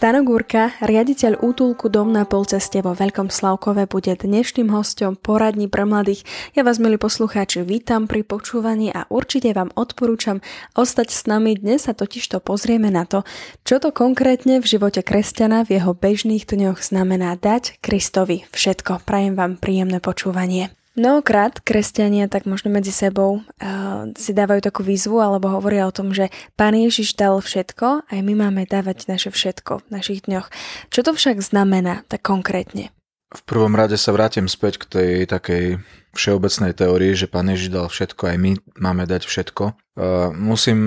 Stano Gúrka, riaditeľ útulku Dom na polceste vo Veľkom Slavkove, bude dnešným hostom poradní pre mladých. Ja vás, milí poslucháči, vítam pri počúvaní a určite vám odporúčam ostať s nami. Dnes sa totiž to pozrieme na to, čo to konkrétne v živote kresťana v jeho bežných dňoch znamená dať Kristovi všetko. Prajem vám príjemné počúvanie. Mnohokrát kresťania tak možno medzi sebou uh, si dávajú takú výzvu alebo hovoria o tom, že Pán Ježiš dal všetko, aj my máme dávať naše všetko v našich dňoch. Čo to však znamená tak konkrétne? V prvom rade sa vrátim späť k tej takej všeobecnej teórii, že Pán Ježiš dal všetko, aj my máme dať všetko. Uh, musím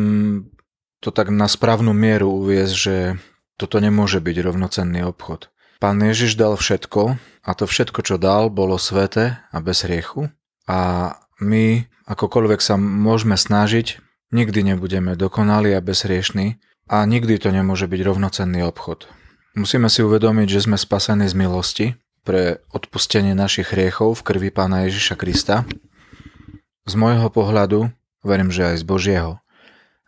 to tak na správnu mieru uviezť, že toto nemôže byť rovnocenný obchod. Pán Ježiš dal všetko a to všetko, čo dal, bolo sveté a bez hriechu a my, akokoľvek sa môžeme snažiť, nikdy nebudeme dokonali a bezhriešní a nikdy to nemôže byť rovnocenný obchod. Musíme si uvedomiť, že sme spasení z milosti pre odpustenie našich hriechov v krvi Pána Ježiša Krista. Z môjho pohľadu, verím, že aj z Božieho,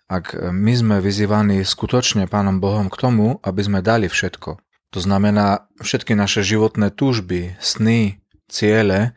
ak my sme vyzývaní skutočne Pánom Bohom k tomu, aby sme dali všetko, to znamená, všetky naše životné túžby, sny, ciele,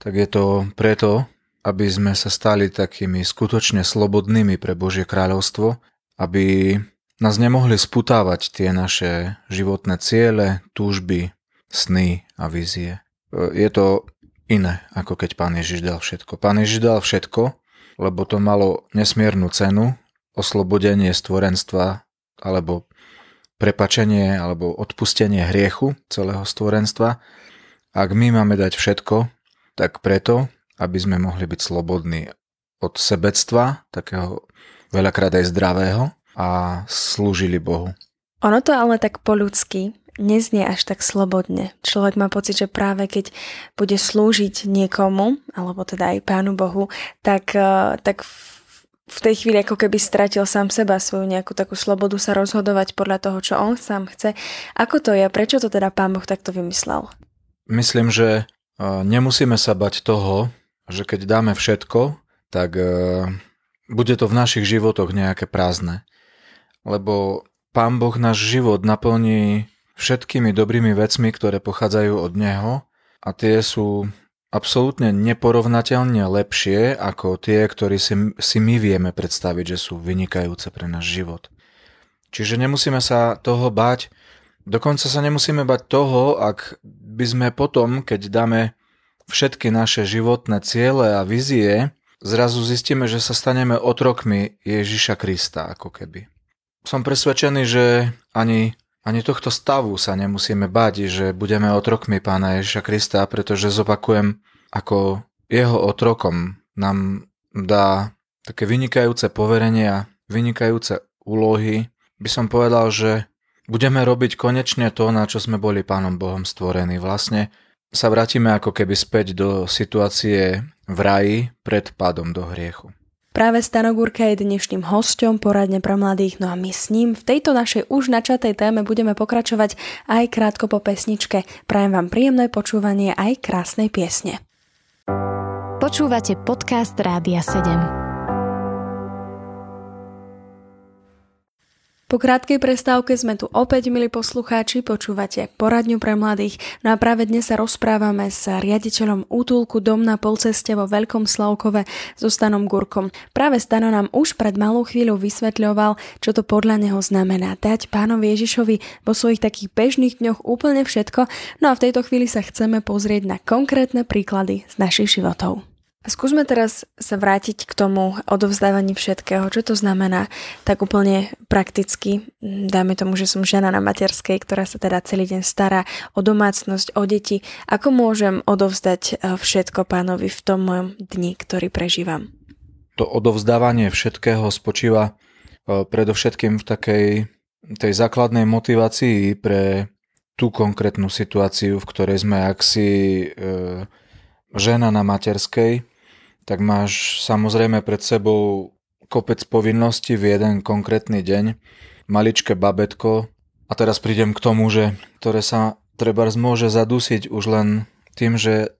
tak je to preto, aby sme sa stali takými skutočne slobodnými pre Božie kráľovstvo, aby nás nemohli sputávať tie naše životné ciele, túžby, sny a vízie. Je to iné, ako keď Pán Ježiš dal všetko. Pán Ježiš dal všetko, lebo to malo nesmiernu cenu, oslobodenie stvorenstva alebo prepačenie alebo odpustenie hriechu celého stvorenstva. Ak my máme dať všetko, tak preto, aby sme mohli byť slobodní od sebectva, takého veľakrát aj zdravého a slúžili Bohu. Ono to ale tak po ľudsky neznie až tak slobodne. Človek má pocit, že práve keď bude slúžiť niekomu, alebo teda aj Pánu Bohu, tak, eh, tak tej chvíli ako keby stratil sám seba svoju nejakú takú slobodu sa rozhodovať podľa toho, čo on sám chce. Ako to je? Prečo to teda pán Boh takto vymyslel? Myslím, že nemusíme sa bať toho, že keď dáme všetko, tak bude to v našich životoch nejaké prázdne. Lebo pán Boh náš život naplní všetkými dobrými vecmi, ktoré pochádzajú od Neho a tie sú absolútne neporovnateľne lepšie ako tie, ktoré si, si my vieme predstaviť, že sú vynikajúce pre náš život. Čiže nemusíme sa toho bať, dokonca sa nemusíme bať toho, ak by sme potom, keď dáme všetky naše životné ciele a vizie, zrazu zistíme, že sa staneme otrokmi Ježiša Krista, ako keby. Som presvedčený, že ani ani tohto stavu sa nemusíme báť, že budeme otrokmi pána Ježiša Krista, pretože zopakujem, ako jeho otrokom nám dá také vynikajúce poverenia, vynikajúce úlohy. By som povedal, že budeme robiť konečne to, na čo sme boli pánom Bohom stvorení. Vlastne sa vrátime ako keby späť do situácie v raji pred pádom do hriechu. Práve Stanogurka je dnešným hosťom poradne pre mladých, no a my s ním v tejto našej už načatej téme budeme pokračovať aj krátko po pesničke. Prajem vám príjemné počúvanie aj krásnej piesne. Počúvate podcast Rádia 7. Po krátkej prestávke sme tu opäť, milí poslucháči, počúvate poradňu pre mladých. No a práve dnes sa rozprávame s riaditeľom útulku Dom na polceste vo Veľkom Slavkove so Stanom Gurkom. Práve Stano nám už pred malou chvíľou vysvetľoval, čo to podľa neho znamená dať pánovi Ježišovi vo svojich takých bežných dňoch úplne všetko. No a v tejto chvíli sa chceme pozrieť na konkrétne príklady z našich životov. Skúsme teraz sa vrátiť k tomu odovzdávaní všetkého. Čo to znamená tak úplne prakticky? Dáme tomu, že som žena na materskej, ktorá sa teda celý deň stará o domácnosť, o deti. Ako môžem odovzdať eh, všetko pánovi v tom mojom dni, ktorý prežívam? To odovzdávanie všetkého spočíva eh, predovšetkým v takej tej základnej motivácii pre tú konkrétnu situáciu, v ktorej sme, ak si e, žena na materskej, tak máš samozrejme pred sebou kopec povinností v jeden konkrétny deň. Maličké babetko A teraz prídem k tomu, že ktoré sa treba môže zadusiť už len tým, že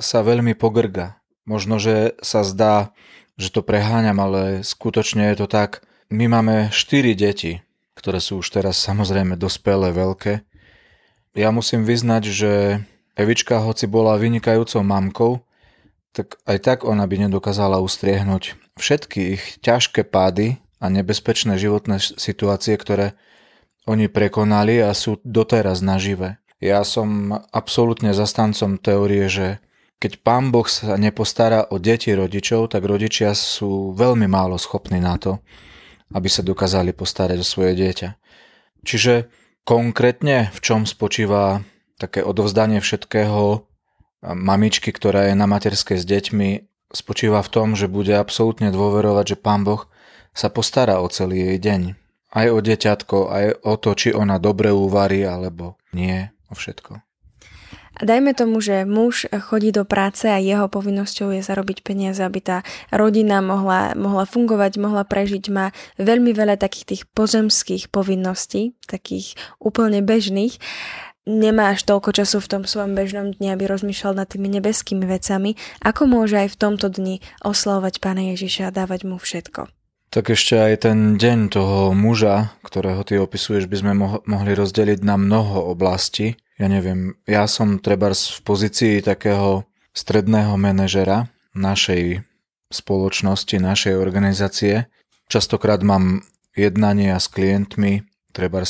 sa veľmi pogrga. Možno, že sa zdá, že to preháňam, ale skutočne je to tak. My máme 4 deti, ktoré sú už teraz samozrejme dospelé, veľké. Ja musím vyznať, že Evička, hoci bola vynikajúcou mamkou, tak aj tak ona by nedokázala ustriehnúť všetky ich ťažké pády a nebezpečné životné situácie, ktoré oni prekonali a sú doteraz nažive. Ja som absolútne zastancom teórie, že keď pán Boh sa nepostará o deti rodičov, tak rodičia sú veľmi málo schopní na to, aby sa dokázali postarať o svoje dieťa. Čiže konkrétne v čom spočíva také odovzdanie všetkého mamičky, ktorá je na materskej s deťmi, spočíva v tom, že bude absolútne dôverovať, že pán Boh sa postará o celý jej deň. Aj o deťatko, aj o to, či ona dobre uvarí, alebo nie, o všetko. Dajme tomu, že muž chodí do práce a jeho povinnosťou je zarobiť peniaze, aby tá rodina mohla, mohla fungovať, mohla prežiť. Má veľmi veľa takých tých pozemských povinností, takých úplne bežných nemá až toľko času v tom svojom bežnom dni, aby rozmýšľal nad tými nebeskými vecami, ako môže aj v tomto dni oslovať Pána Ježiša a dávať mu všetko. Tak ešte aj ten deň toho muža, ktorého ty opisuješ, by sme mohli rozdeliť na mnoho oblastí. Ja neviem, ja som treba v pozícii takého stredného manažera našej spoločnosti, našej organizácie. Častokrát mám jednania s klientmi, treba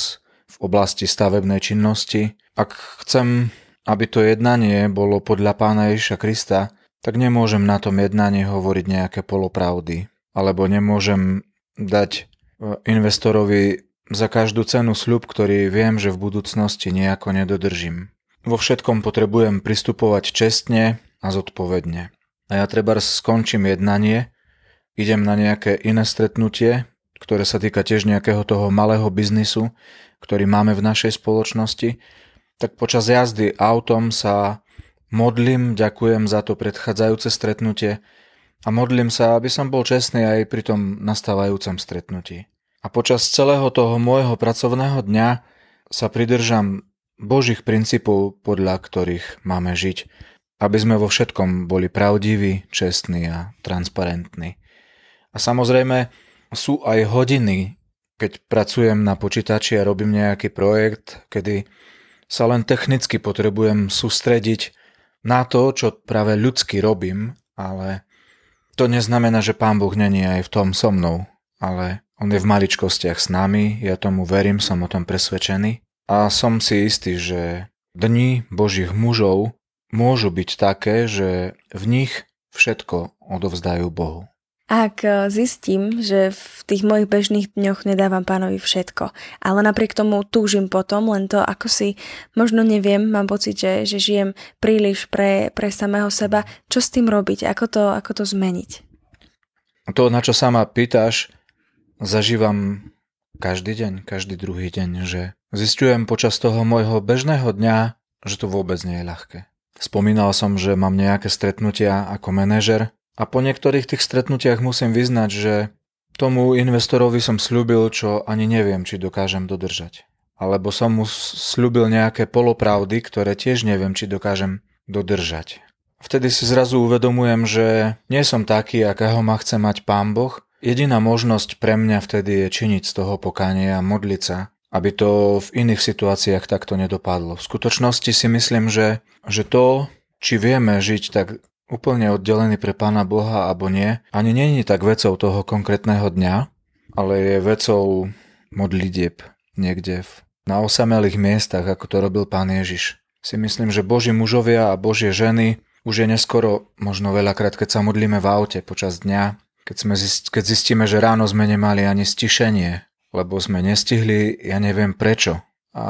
v oblasti stavebnej činnosti ak chcem, aby to jednanie bolo podľa pána Ježiša Krista, tak nemôžem na tom jednaní hovoriť nejaké polopravdy, alebo nemôžem dať e, investorovi za každú cenu sľub, ktorý viem, že v budúcnosti nejako nedodržím. Vo všetkom potrebujem pristupovať čestne a zodpovedne. A ja treba skončím jednanie, idem na nejaké iné stretnutie, ktoré sa týka tiež nejakého toho malého biznisu, ktorý máme v našej spoločnosti tak počas jazdy autom sa modlím, ďakujem za to predchádzajúce stretnutie a modlím sa, aby som bol čestný aj pri tom nastávajúcom stretnutí. A počas celého toho môjho pracovného dňa sa pridržam Božích princípov, podľa ktorých máme žiť, aby sme vo všetkom boli pravdiví, čestní a transparentní. A samozrejme sú aj hodiny, keď pracujem na počítači a robím nejaký projekt, kedy sa len technicky potrebujem sústrediť na to, čo práve ľudsky robím, ale to neznamená, že Pán Boh není aj v tom so mnou, ale On je v maličkostiach s nami, ja tomu verím, som o tom presvedčený a som si istý, že dni Božích mužov môžu byť také, že v nich všetko odovzdajú Bohu. Ak e, zistím, že v tých mojich bežných dňoch nedávam pánovi všetko, ale napriek tomu túžim potom, len to ako si možno neviem, mám pocit, že, že žijem príliš pre, pre samého seba, čo s tým robiť, ako to, ako to zmeniť? To, na čo sa ma pýtaš, zažívam každý deň, každý druhý deň, že zistujem počas toho môjho bežného dňa, že to vôbec nie je ľahké. Spomínal som, že mám nejaké stretnutia ako manažer a po niektorých tých stretnutiach musím vyznať, že tomu investorovi som slúbil, čo ani neviem, či dokážem dodržať. Alebo som mu slúbil nejaké polopravdy, ktoré tiež neviem, či dokážem dodržať. Vtedy si zrazu uvedomujem, že nie som taký, akého ma chce mať pán Boh. Jediná možnosť pre mňa vtedy je činiť z toho pokanie a modliť sa, aby to v iných situáciách takto nedopadlo. V skutočnosti si myslím, že, že to, či vieme žiť tak úplne oddelený pre Pána Boha alebo nie, ani nie je tak vecou toho konkrétneho dňa, ale je vecou modlitieb niekde v, na osamelých miestach, ako to robil Pán Ježiš. Si myslím, že Boží mužovia a Božie ženy už je neskoro, možno veľakrát, keď sa modlíme v aute počas dňa, keď, sme zist, keď zistíme, že ráno sme nemali ani stišenie, lebo sme nestihli, ja neviem prečo. A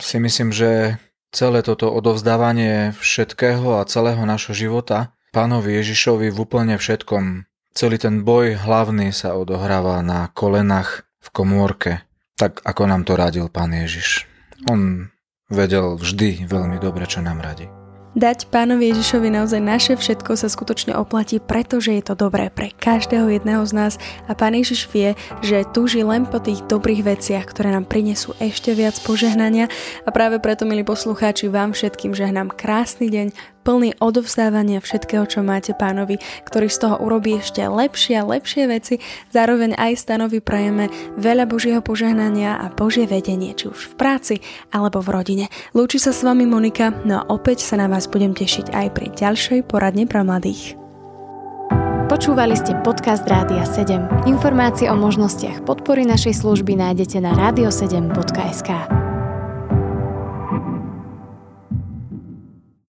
si myslím, že celé toto odovzdávanie všetkého a celého našho života Pánovi Ježišovi v úplne všetkom. Celý ten boj hlavný sa odohráva na kolenách v komórke, tak ako nám to radil Pán Ježiš. On vedel vždy veľmi dobre, čo nám radí. Dať pánovi Ježišovi naozaj naše všetko sa skutočne oplatí, pretože je to dobré pre každého jedného z nás a pán Ježiš vie, že túži len po tých dobrých veciach, ktoré nám prinesú ešte viac požehnania a práve preto, milí poslucháči, vám všetkým žehnám krásny deň, plný odovzdávania všetkého, čo máte pánovi, ktorý z toho urobí ešte lepšie a lepšie veci. Zároveň aj stanovi prajeme veľa Božieho požehnania a Božie vedenie, či už v práci alebo v rodine. Lúči sa s vami Monika, no a opäť sa na vás budem tešiť aj pri ďalšej poradne pre mladých. Počúvali ste podcast Rádia 7. Informácie o možnostiach podpory našej služby nájdete na radio7.sk.